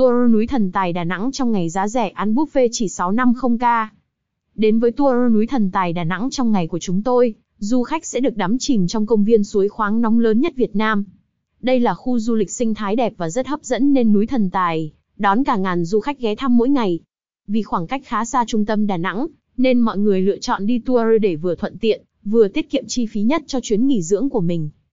Tour núi Thần Tài Đà Nẵng trong ngày giá rẻ ăn buffet chỉ 650k. Đến với tour núi Thần Tài Đà Nẵng trong ngày của chúng tôi, du khách sẽ được đắm chìm trong công viên suối khoáng nóng lớn nhất Việt Nam. Đây là khu du lịch sinh thái đẹp và rất hấp dẫn nên núi Thần Tài, đón cả ngàn du khách ghé thăm mỗi ngày. Vì khoảng cách khá xa trung tâm Đà Nẵng, nên mọi người lựa chọn đi tour để vừa thuận tiện, vừa tiết kiệm chi phí nhất cho chuyến nghỉ dưỡng của mình.